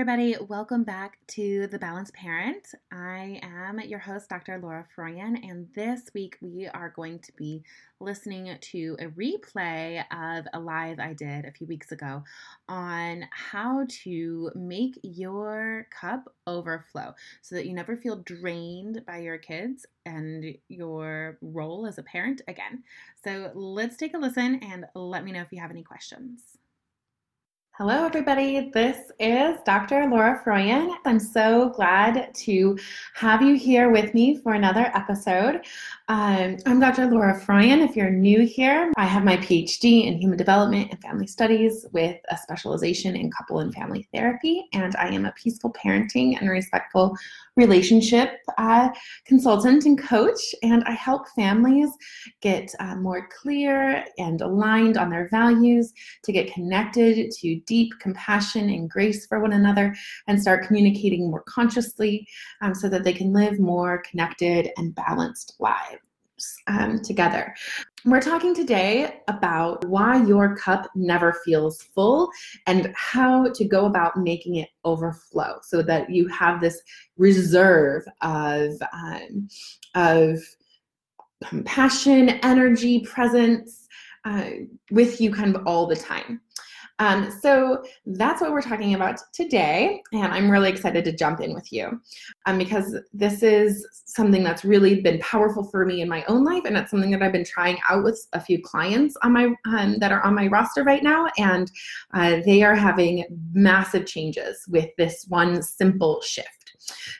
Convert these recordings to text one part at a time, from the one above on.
Everybody, welcome back to The Balanced Parent. I am your host, Dr. Laura Froyen, and this week we are going to be listening to a replay of a live I did a few weeks ago on how to make your cup overflow so that you never feel drained by your kids and your role as a parent again. So let's take a listen and let me know if you have any questions. Hello, everybody. This is Dr. Laura Froyen. I'm so glad to have you here with me for another episode. Um, I'm Dr. Laura Froyen. If you're new here, I have my PhD in human development and family studies with a specialization in couple and family therapy, and I am a peaceful parenting and respectful relationship uh, consultant and coach, and I help families get uh, more clear and aligned on their values, to get connected to deep compassion and grace for one another, and start communicating more consciously um, so that they can live more connected and balanced lives um, together. We're talking today about why your cup never feels full and how to go about making it overflow so that you have this reserve of, um, of compassion, energy, presence uh, with you kind of all the time. Um, so that's what we're talking about today, and I'm really excited to jump in with you um, because this is something that's really been powerful for me in my own life, and it's something that I've been trying out with a few clients on my um, that are on my roster right now, and uh, they are having massive changes with this one simple shift.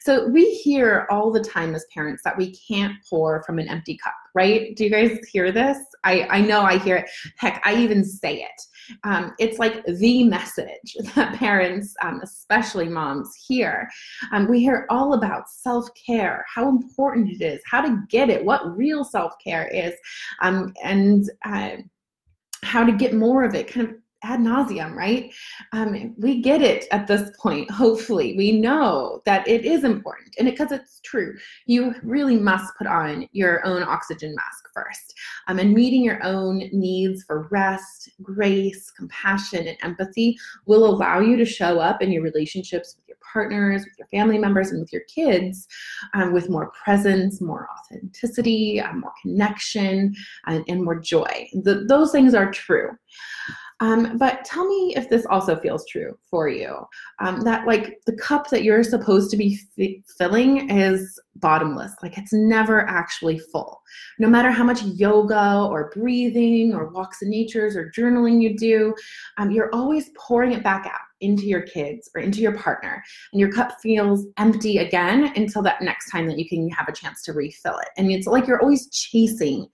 So we hear all the time as parents that we can't pour from an empty cup, right? Do you guys hear this? I, I know I hear it. Heck, I even say it. Um, it's like the message that parents, um, especially moms, hear. Um, we hear all about self care, how important it is, how to get it, what real self care is, um, and uh, how to get more of it. Kind of ad nauseum, right? Um, we get it at this point, hopefully. We know that it is important. And because it, it's true, you really must put on your own oxygen mask first. Um, and meeting your own needs for rest, grace, compassion, and empathy will allow you to show up in your relationships with your partners, with your family members, and with your kids um, with more presence, more authenticity, um, more connection, and, and more joy. The, those things are true. Um, but tell me if this also feels true for you. Um, that like the cup that you're supposed to be f- filling is bottomless. Like it's never actually full. No matter how much yoga or breathing or walks in natures or journaling you do, um, you're always pouring it back out into your kids or into your partner, and your cup feels empty again until that next time that you can have a chance to refill it. And it's like you're always chasing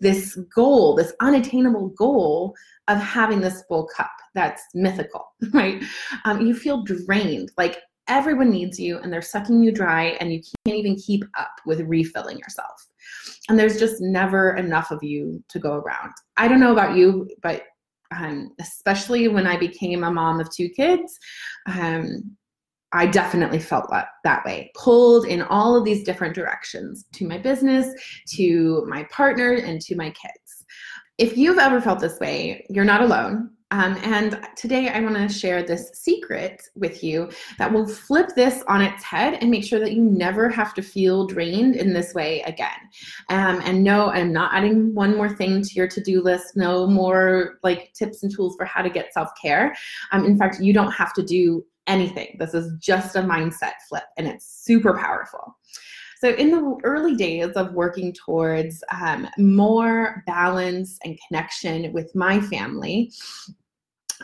this goal, this unattainable goal of having this full cup that's mythical, right? Um, you feel drained, like everyone needs you and they're sucking you dry and you can't even keep up with refilling yourself. And there's just never enough of you to go around. I don't know about you, but um, especially when I became a mom of two kids, um, I definitely felt that, that way, pulled in all of these different directions to my business, to my partner, and to my kids if you've ever felt this way, you're not alone. Um, and today I want to share this secret with you that will flip this on its head and make sure that you never have to feel drained in this way again. Um, and no, I'm not adding one more thing to your to do list, no more like tips and tools for how to get self care. Um, in fact, you don't have to do anything. This is just a mindset flip and it's super powerful. So, in the early days of working towards um, more balance and connection with my family,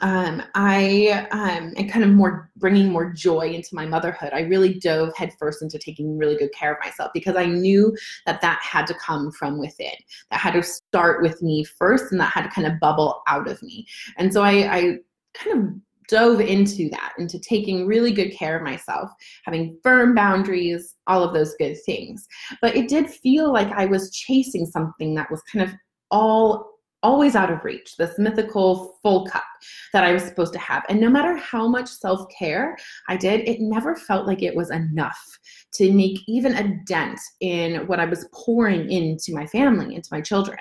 um, I um, and kind of more bringing more joy into my motherhood. I really dove headfirst into taking really good care of myself because I knew that that had to come from within. That had to start with me first, and that had to kind of bubble out of me. And so I, I kind of dove into that, into taking really good care of myself, having firm boundaries, all of those good things. But it did feel like I was chasing something that was kind of all always out of reach, this mythical full cup that I was supposed to have. And no matter how much self care I did, it never felt like it was enough to make even a dent in what I was pouring into my family, into my children.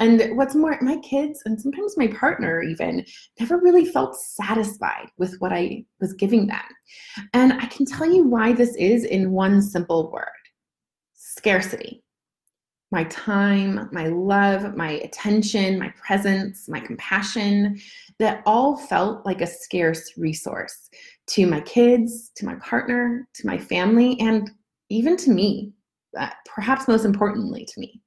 And what's more, my kids and sometimes my partner even never really felt satisfied with what I was giving them. And I can tell you why this is in one simple word scarcity. My time, my love, my attention, my presence, my compassion, that all felt like a scarce resource to my kids, to my partner, to my family, and even to me, uh, perhaps most importantly to me.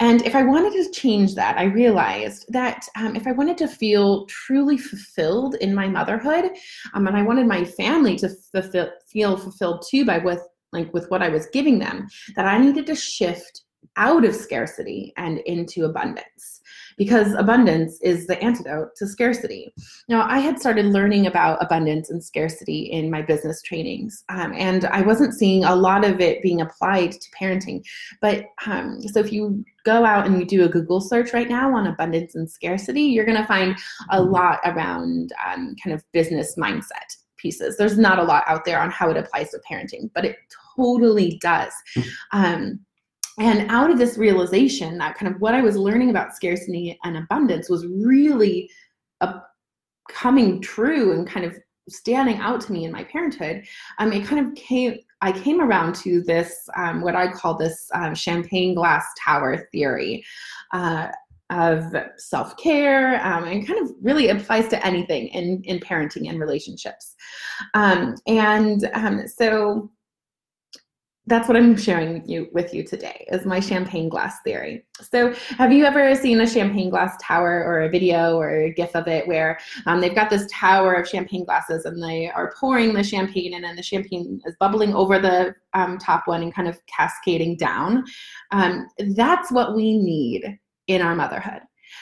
And if I wanted to change that, I realized that um, if I wanted to feel truly fulfilled in my motherhood, um, and I wanted my family to fulfill, feel fulfilled too by with like with what I was giving them, that I needed to shift out of scarcity and into abundance because abundance is the antidote to scarcity. Now, I had started learning about abundance and scarcity in my business trainings, um, and I wasn't seeing a lot of it being applied to parenting. But um, so if you go out and you do a Google search right now on abundance and scarcity, you're going to find a lot around um, kind of business mindset pieces. There's not a lot out there on how it applies to parenting, but it totally does. Hmm. Um, and out of this realization that kind of what I was learning about scarcity and abundance was really a, coming true and kind of standing out to me in my parenthood, um, it kind of came. I came around to this um, what I call this um, champagne glass tower theory. Uh, of self care um, and kind of really applies to anything in, in parenting and relationships. Um, and um, so that's what I'm sharing with you with you today is my champagne glass theory. So, have you ever seen a champagne glass tower or a video or a gif of it where um, they've got this tower of champagne glasses and they are pouring the champagne and the champagne is bubbling over the um, top one and kind of cascading down? Um, that's what we need in our motherhood,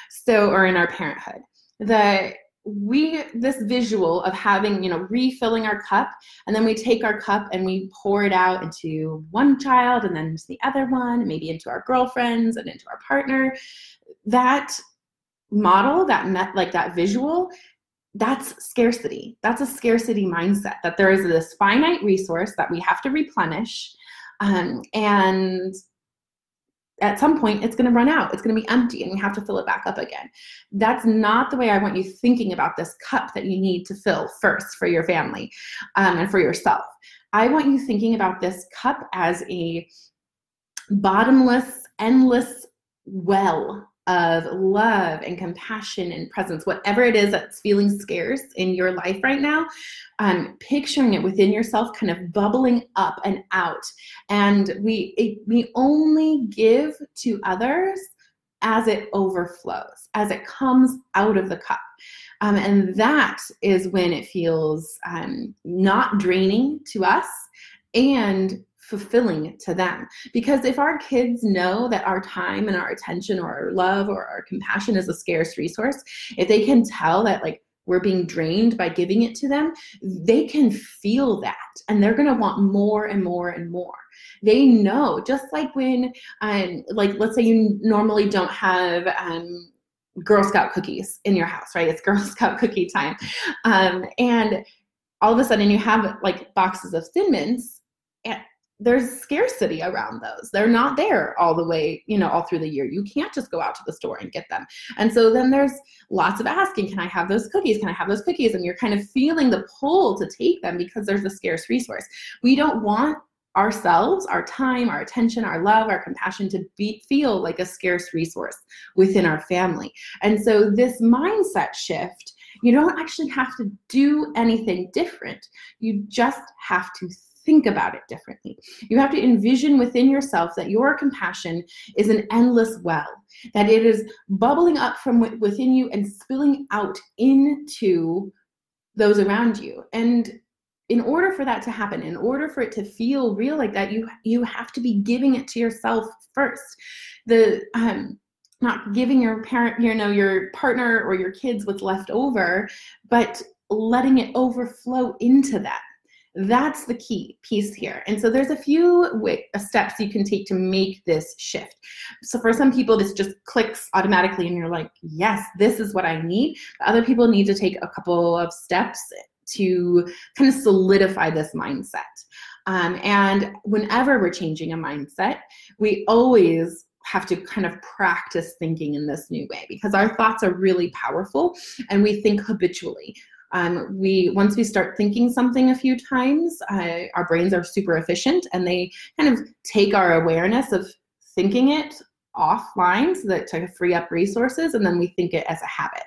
so or in our parenthood. The we this visual of having you know refilling our cup and then we take our cup and we pour it out into one child and then into the other one maybe into our girlfriends and into our partner. That model that met like that visual that's scarcity. That's a scarcity mindset that there is this finite resource that we have to replenish um, and at some point it's going to run out. It's going to be empty and we have to fill it back up again. That's not the way i want you thinking about this cup that you need to fill first for your family um, and for yourself. I want you thinking about this cup as a bottomless endless well of love and compassion and presence, whatever it is that's feeling scarce in your life right now, um, picturing it within yourself, kind of bubbling up and out. And we it, we only give to others as it overflows, as it comes out of the cup. Um, and that is when it feels um, not draining to us and fulfilling to them. Because if our kids know that our time and our attention or our love or our compassion is a scarce resource, if they can tell that, like, we're being drained by giving it to them, they can feel that and they're going to want more and more and more. They know, just like when, um, like, let's say you normally don't have, um, Girl Scout cookies in your house, right? It's Girl Scout cookie time. Um, and all of a sudden you have like boxes of Thin Mints there's scarcity around those. They're not there all the way, you know, all through the year. You can't just go out to the store and get them. And so then there's lots of asking, can I have those cookies? Can I have those cookies? And you're kind of feeling the pull to take them because there's a scarce resource. We don't want ourselves, our time, our attention, our love, our compassion to be, feel like a scarce resource within our family. And so this mindset shift, you don't actually have to do anything different. You just have to think about it differently. You have to envision within yourself that your compassion is an endless well, that it is bubbling up from within you and spilling out into those around you. And in order for that to happen, in order for it to feel real like that, you you have to be giving it to yourself first. The um not giving your parent, you know, your partner or your kids what's left over, but letting it overflow into that. That's the key piece here. And so there's a few uh, steps you can take to make this shift. So for some people, this just clicks automatically and you're like, yes, this is what I need. Other people need to take a couple of steps to kind of solidify this mindset. Um, and whenever we're changing a mindset, we always have to kind of practice thinking in this new way because our thoughts are really powerful and we think habitually. Um, we once we start thinking something a few times, uh, our brains are super efficient and they kind of take our awareness of thinking it offline so that to free up resources and then we think it as a habit.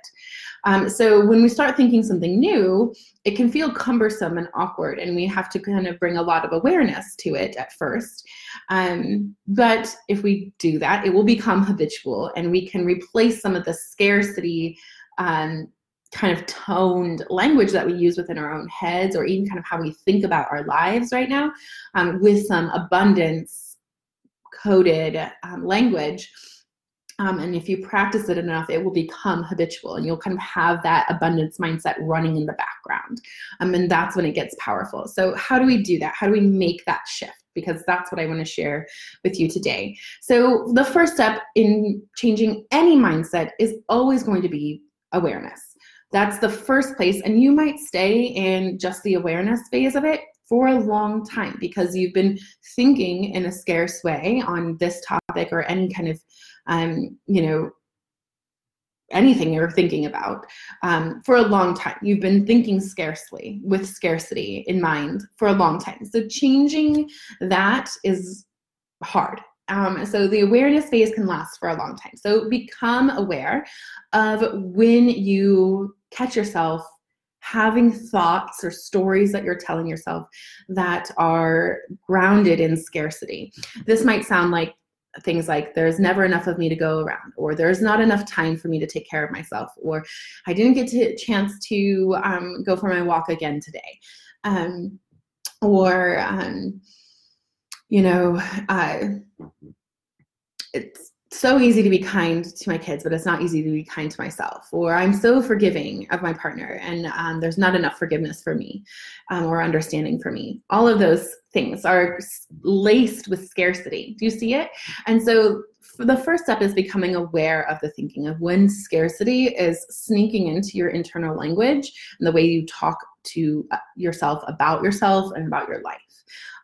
Um, so when we start thinking something new, it can feel cumbersome and awkward, and we have to kind of bring a lot of awareness to it at first. Um, but if we do that, it will become habitual, and we can replace some of the scarcity. Um, kind of toned language that we use within our own heads or even kind of how we think about our lives right now um, with some abundance coded um, language um, and if you practice it enough, it will become habitual and you'll kind of have that abundance mindset running in the background. Um, and that's when it gets powerful. So, how do we do that? How do we make that shift? Because that's what I want to share with you today. So, the first step in changing any mindset is always going to be awareness. That's the first place. And you might stay in just the awareness phase of it for a long time because you've been thinking in a scarce way on this topic or any kind of um, you know, anything you're thinking about um, for a long time. You've been thinking scarcely with scarcity in mind for a long time. So changing that is hard. Um, so the awareness phase can last for a long time. So become aware of when you catch yourself having thoughts or stories that you're telling yourself that are grounded in scarcity. This might sound like things like there's never enough of me to go around or there's not enough time for me to take care of myself or i didn't get a chance to um, go for my walk again today um, or um, you know uh, it's so easy to be kind to my kids, but it's not easy to be kind to myself. Or I'm so forgiving of my partner, and um, there's not enough forgiveness for me um, or understanding for me. All of those things are laced with scarcity. Do you see it? And so the first step is becoming aware of the thinking of when scarcity is sneaking into your internal language and the way you talk to uh, yourself about yourself and about your life.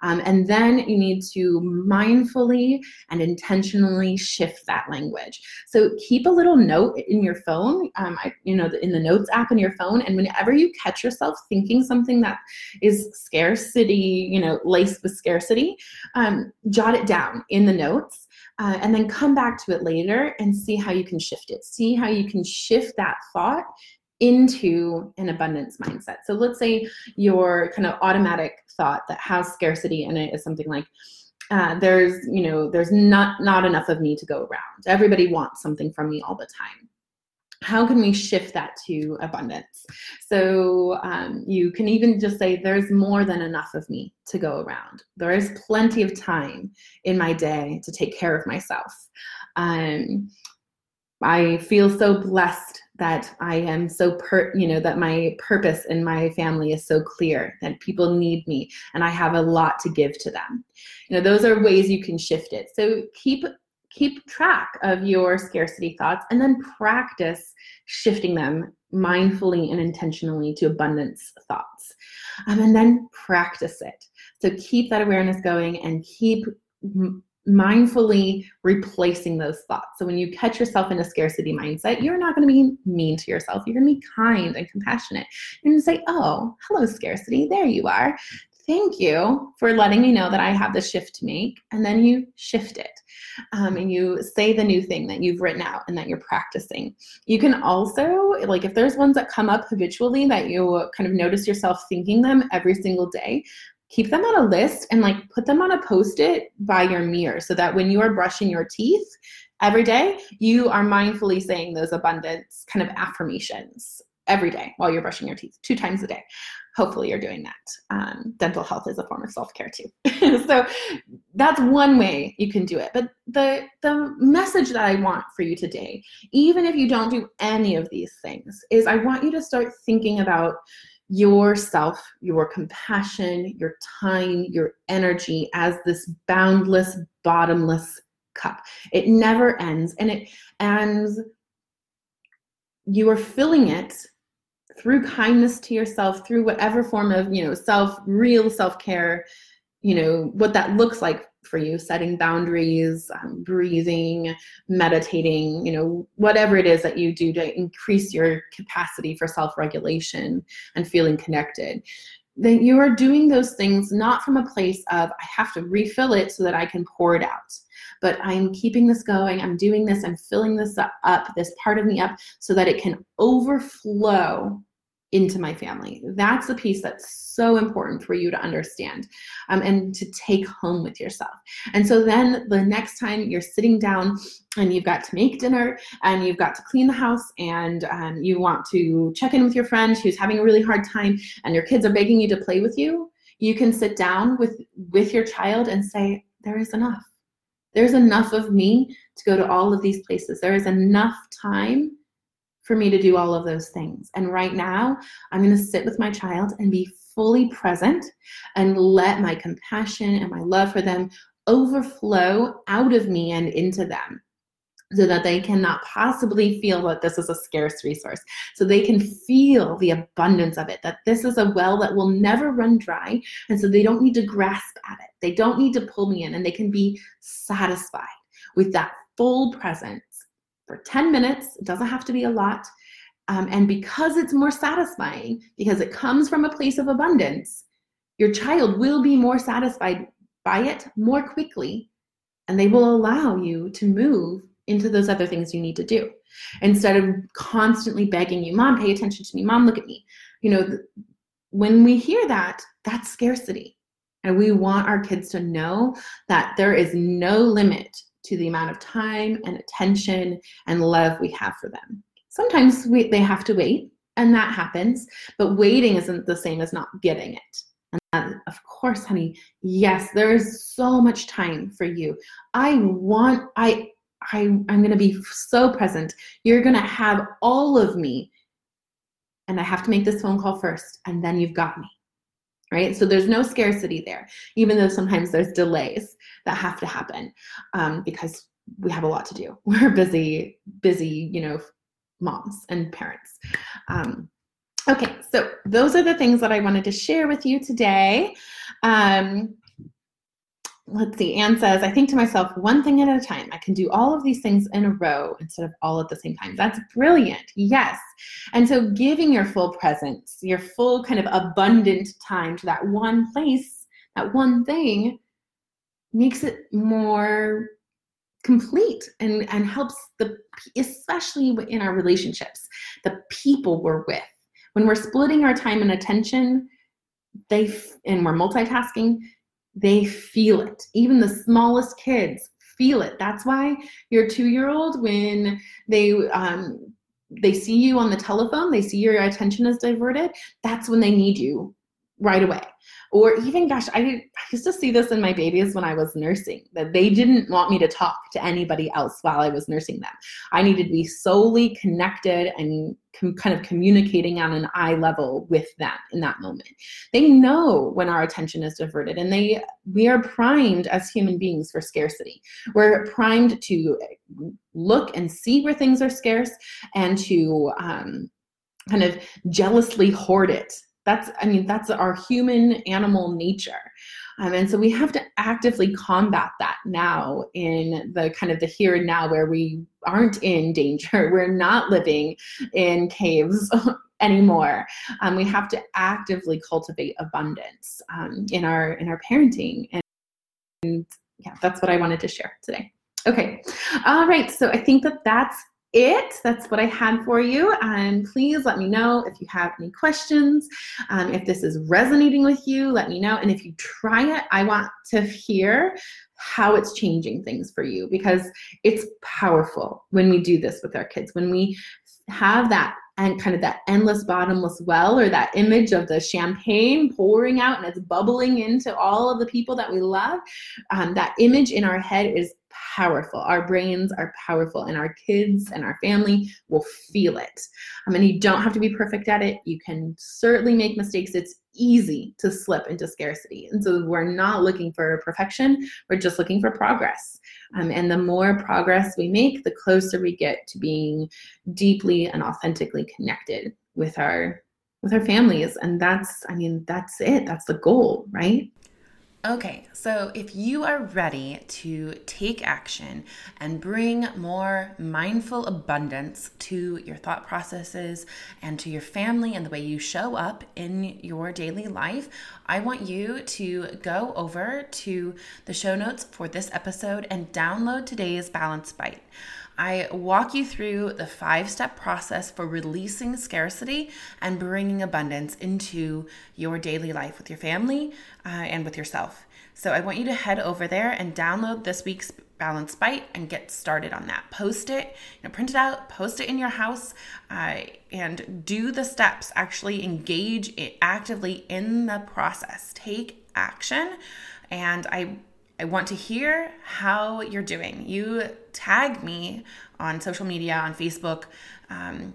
Um, and then you need to mindfully and intentionally shift that language. So keep a little note in your phone, um, I, you know, in the notes app in your phone. And whenever you catch yourself thinking something that is scarcity, you know, laced with scarcity, um, jot it down in the notes. Uh, and then come back to it later and see how you can shift it. See how you can shift that thought into an abundance mindset. So let's say your kind of automatic thought that has scarcity in it is something like, uh, there's you know there's not not enough of me to go around. Everybody wants something from me all the time. How can we shift that to abundance? So um, you can even just say, there's more than enough of me to go around. There is plenty of time in my day to take care of myself. Um, I feel so blessed that I am so per you know that my purpose in my family is so clear that people need me and I have a lot to give to them. You know, those are ways you can shift it. So keep keep track of your scarcity thoughts and then practice shifting them mindfully and intentionally to abundance thoughts. Um, and then practice it. So keep that awareness going and keep mindfully replacing those thoughts. So when you catch yourself in a scarcity mindset, you're not going to be mean to yourself. You're going to be kind and compassionate. You're going to say, "Oh, hello scarcity. There you are. Thank you for letting me know that I have the shift to make." And then you shift it. Um, and you say the new thing that you've written out and that you're practicing. You can also, like, if there's ones that come up habitually that you kind of notice yourself thinking them every single day, keep them on a list and like put them on a post-it by your mirror so that when you are brushing your teeth every day you are mindfully saying those abundance kind of affirmations every day while you're brushing your teeth two times a day. Hopefully you're doing that. Um, dental health is a form of self-care too. So that's one way you can do it. But the the message that i want for you today even if you don't do any of these things is i want you to start thinking about yourself, your compassion, your time, your energy as this boundless, bottomless cup. It never ends and it and you are filling it through kindness to yourself, through whatever form of, you know, self real self-care, you know, what that looks like for you setting boundaries um, breathing meditating you know whatever it is that you do to increase your capacity for self-regulation and feeling connected. Then you are doing those things not from a place of i have to refill it so that i can pour it out but i'm keeping this going i'm doing this i'm filling this up this part of me up so that it can overflow into my family. That's the piece that's so important for you to understand um, and to take home with yourself. And so then the next time you're sitting down and you've got to make dinner and you've got to clean the house and um, you want to check in with your friend who's having a really hard time and your kids are begging you to play with you, you can sit down with with your child and say, there is enough. There's enough of me to go to all of these places. There is enough time for me to do all of those things. And right now, I'm going to sit with my child and be fully present and let my compassion and my love for them overflow out of me and into them so that they cannot possibly feel that this is a scarce resource. So they can feel the abundance of it, that this is a well that will never run dry. And so they don't need to grasp at it. They don't need to pull me in, and they can be satisfied with that full presence for 10 minutes. It doesn't have to be a lot. Um, and because it's more satisfying, because it comes from a place of abundance, your child will be more satisfied by it more quickly. And they will allow you to move into those other things you need to do instead of constantly begging you, Mom, pay attention to me. Mom, look at me. You know, when we hear that, that's scarcity. And we want our kids to know that there is no limit to the amount of time and attention and love we have for them. Sometimes we, they have to wait, and that happens, but waiting isn't the same as not getting it. And of course, honey, yes, there is so much time for you. I want, I, I, I'm going to be so present. You're going to have all of me. And I have to make this phone call first, and then you've got me right? So there's no scarcity there, even though sometimes there's delays that have to happen um, because we have a lot to do. We're busy, busy, you know, moms and parents. Um, okay, so those are the things that I wanted to share with you today. Um, let's see, Anne says, I think to myself, one thing at a time. I can do all of these things in a row instead of all at the same time. That's brilliant. Yes. And so giving your full presence, your full kind of abundant time to that one place, that one thing, makes it more complete and, and helps the especially in our relationships, the people we're with. When we're splitting our time and attention, they and we're multitasking, they feel it. Even the smallest kids feel it. That's why your two-year-old, when they um, they see you on the telephone, they see your attention is diverted. That's when they need you right away. Or even, gosh, I, I, used to see this in my babies when I was nursing, that they didn't want me to talk to anybody else while I was nursing them. I needed to be solely connected and com- kind of communicating on an eye level with them in that moment. They know when our attention is diverted, and they we are primed as human beings for scarcity. We're primed to look and see where things are scarce and to um, kind of jealously hoard it that's i mean that's our human animal nature. Um, and so we have to actively combat that now in the kind of the here and now where we aren't in danger. We're not living in caves anymore. Um, we have to actively cultivate abundance um, in our in our parenting. And, and yeah that's what i wanted to share today. Okay. All right. So i think that that's it. That's what I had for you. And please let me know if you have any questions. Um, if this is resonating with you, let me know. And if you try it, I want to hear how it's changing things for you because it's powerful when we do this with our kids. When we have that and kind of that endless bottomless well or that image of the champagne pouring out and it's bubbling into all of the people that we love um, that image in our head is powerful. Our brains are powerful, and our kids and our family will feel it. I mean, you don't have to be perfect at it. You can certainly make mistakes. It's easy to slip into scarcity. And so we're not looking for perfection, we're just looking for progress. Um, and the more progress we make, the closer we get to being deeply and authentically connected with our with our families and that's i mean that's it that's the goal right Okay, so if you are ready to take action and bring more mindful abundance to your thought processes and to your family and the way you show up in your daily life, I want you to go over to the show notes for this episode and download today's Balanced Bite. I walk you through the five step process for releasing scarcity and bringing abundance into your daily life with your family uh, and with yourself. So I want you to head over there and download this week's Balanced Bite and get started on that. Post it, you know, print it out, post it in your house, uh, and do the steps. Actually engage actively in the process. Take action, and I I want to hear how you're doing. You tag me on social media, on Facebook, um,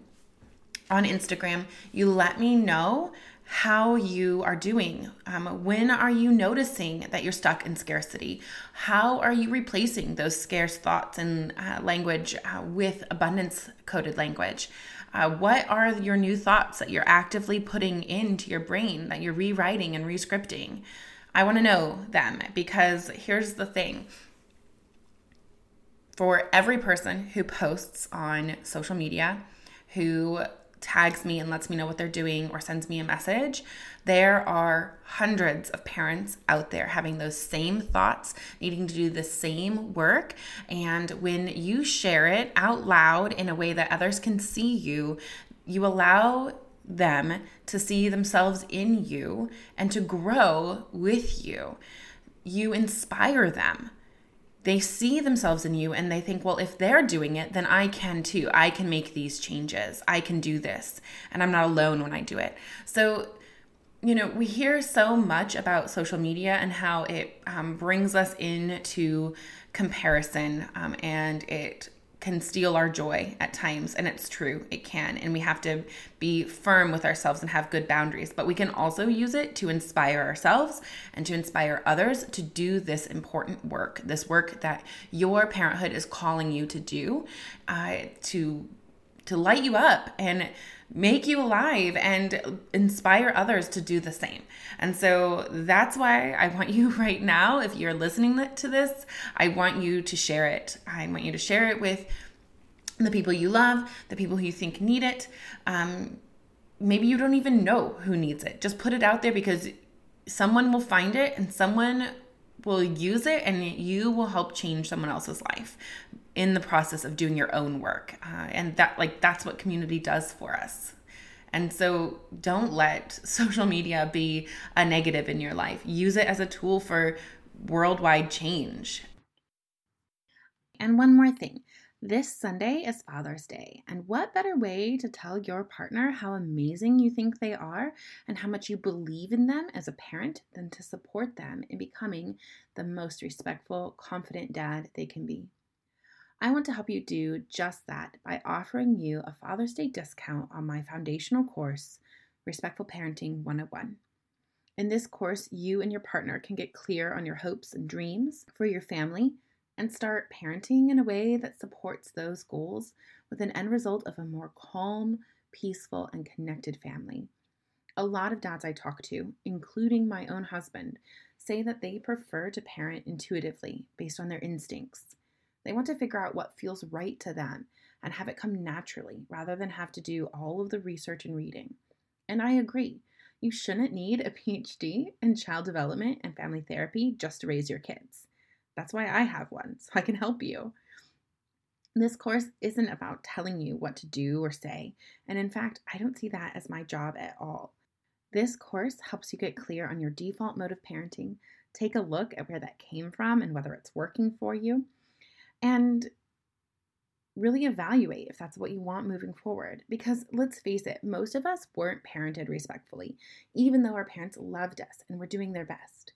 on Instagram. You let me know how you are doing. Um, when are you noticing that you're stuck in scarcity? How are you replacing those scarce thoughts and uh, language uh, with abundance coded language? Uh, what are your new thoughts that you're actively putting into your brain that you're rewriting and rescripting? I want to know them because here's the thing for every person who posts on social media, who tags me and lets me know what they're doing or sends me a message, there are hundreds of parents out there having those same thoughts, needing to do the same work. And when you share it out loud in a way that others can see you, you allow them to see themselves in you and to grow with you. You inspire them. They see themselves in you and they think, well, if they're doing it, then I can too. I can make these changes. I can do this. And I'm not alone when I do it. So, you know, we hear so much about social media and how it um, brings us into comparison um, and it can steal our joy at times and it's true it can and we have to be firm with ourselves and have good boundaries. But we can also use it to inspire ourselves and to inspire others to do this important work this work that your parenthood is calling you to do uh, to to light you up and make you alive and inspire others to do the same. And so that's why I want you right now, if you're listening to this, I want you to share it. I want you to share it with the people you love, the people who you think need it. Um, maybe you don't even know who needs it. Just put it out there because someone will find it and someone will use it and you will help change someone else's life in the process of doing your own work. Uh, and that like that's what community does for us. And so don't let social media be a negative in your life. Use it as a tool for worldwide change. And one more thing. This Sunday is Father's Day, and what better way to tell your partner how amazing you think they are and how much you believe in them as a parent than to support them in becoming the most respectful, confident dad they can be? I want to help you do just that by offering you a Father's Day discount on my foundational course, Respectful Parenting 101. In this course, you and your partner can get clear on your hopes and dreams for your family and start parenting in a way that supports those goals with an end result of a more calm, peaceful, and connected family. A lot of dads I talk to, including my own husband, say that they prefer to parent intuitively based on their instincts. They want to figure out what feels right to them and have it come naturally rather than have to do all of the research and reading. And I agree. You shouldn't need a PhD in child development and family therapy just to raise your kids. That's why I have one, so I can help you. This course isn't about telling you what to do or say, and in fact, I don't see that as my job at all. This course helps you get clear on your default mode of parenting, take a look at where that came from and whether it's working for you, and really evaluate if that's what you want moving forward. Because let's face it, most of us weren't parented respectfully, even though our parents loved us and were doing their best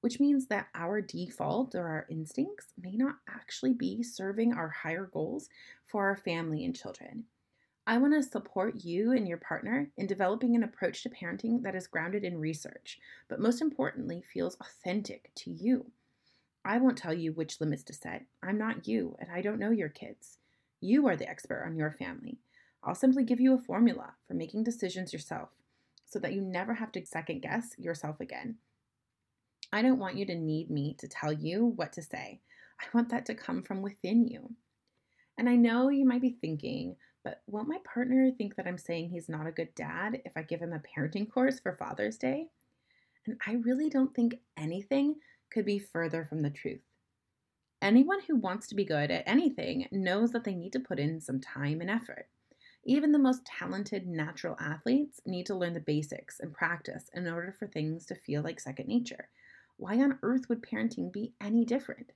which means that our default or our instincts may not actually be serving our higher goals for our family and children. I want to support you and your partner in developing an approach to parenting that is grounded in research, but most importantly, feels authentic to you. I won't tell you which limits to set. I'm not you, and I don't know your kids. You are the expert on your family. I'll simply give you a formula for making decisions yourself so that you never have to second guess yourself again. I don't want you to need me to tell you what to say. I want that to come from within you. And I know you might be thinking, but won't my partner think that I'm saying he's not a good dad if I give him a parenting course for Father's Day? And I really don't think anything could be further from the truth. Anyone who wants to be good at anything knows that they need to put in some time and effort. Even the most talented natural athletes need to learn the basics and practice in order for things to feel like second nature why on earth would parenting be any different?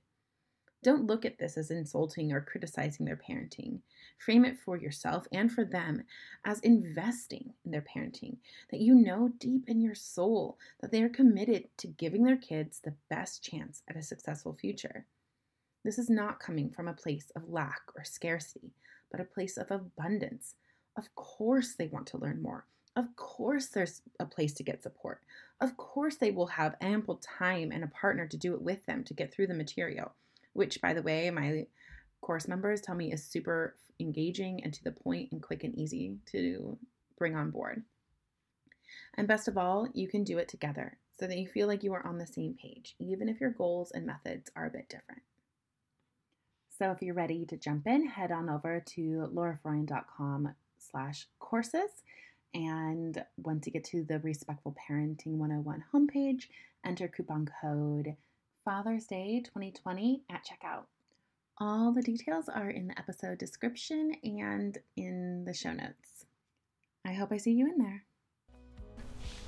Don't look at this as insulting or criticizing their parenting. Frame it for yourself and for them as investing in their parenting, that you know deep in your soul that they are committed to giving their kids the best chance at a successful future. This is not coming from a place of lack or scarcity, but a place of abundance. Of course, they want to learn more. Of course, there's a place to get support. Of course, they will have ample time and a partner to do it with them to get through the material, which, by the way, my course members tell me is super engaging and to the point and quick and easy to bring on board. And best of all, you can do it together so that you feel like you are on the same page, even if your goals and methods are a bit different. So if you're ready to jump in, head on over to laurafroyen.com slash courses and once you get to the Respectful Parenting 101 homepage, enter coupon code Father's Day 2020 at checkout. All the details are in the episode description and in the show notes. I hope I see you in there.